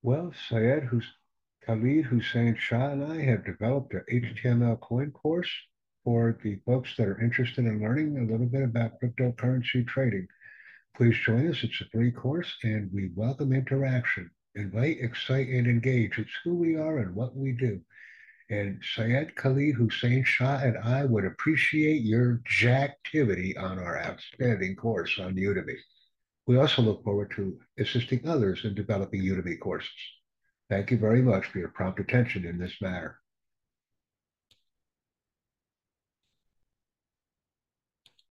Well, Syed Hus Khalid Hussein Shah and I have developed an HTML coin course for the folks that are interested in learning a little bit about cryptocurrency trading. Please join us. It's a free course and we welcome interaction. Invite, excite, and engage. It's who we are and what we do. And Syed Khalid Hussein Shah and I would appreciate your activity on our outstanding course on Udemy. We also look forward to assisting others in developing Udemy courses. Thank you very much for your prompt attention in this matter.